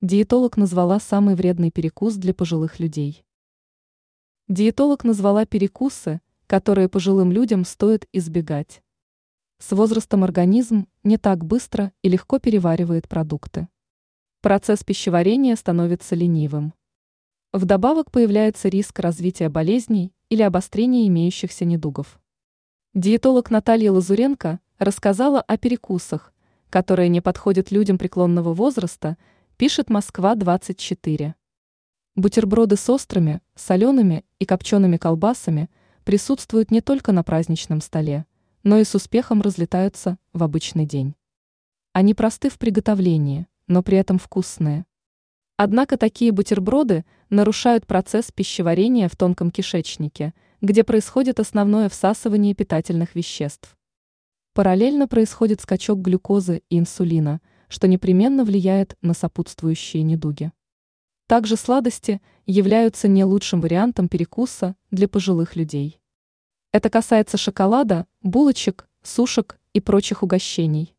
Диетолог назвала самый вредный перекус для пожилых людей. Диетолог назвала перекусы, которые пожилым людям стоит избегать. С возрастом организм не так быстро и легко переваривает продукты. Процесс пищеварения становится ленивым. Вдобавок появляется риск развития болезней или обострения имеющихся недугов. Диетолог Наталья Лазуренко рассказала о перекусах, которые не подходят людям преклонного возраста – пишет Москва-24. Бутерброды с острыми, солеными и копчеными колбасами присутствуют не только на праздничном столе, но и с успехом разлетаются в обычный день. Они просты в приготовлении, но при этом вкусные. Однако такие бутерброды нарушают процесс пищеварения в тонком кишечнике, где происходит основное всасывание питательных веществ. Параллельно происходит скачок глюкозы и инсулина – что непременно влияет на сопутствующие недуги. Также сладости являются не лучшим вариантом перекуса для пожилых людей. Это касается шоколада, булочек, сушек и прочих угощений.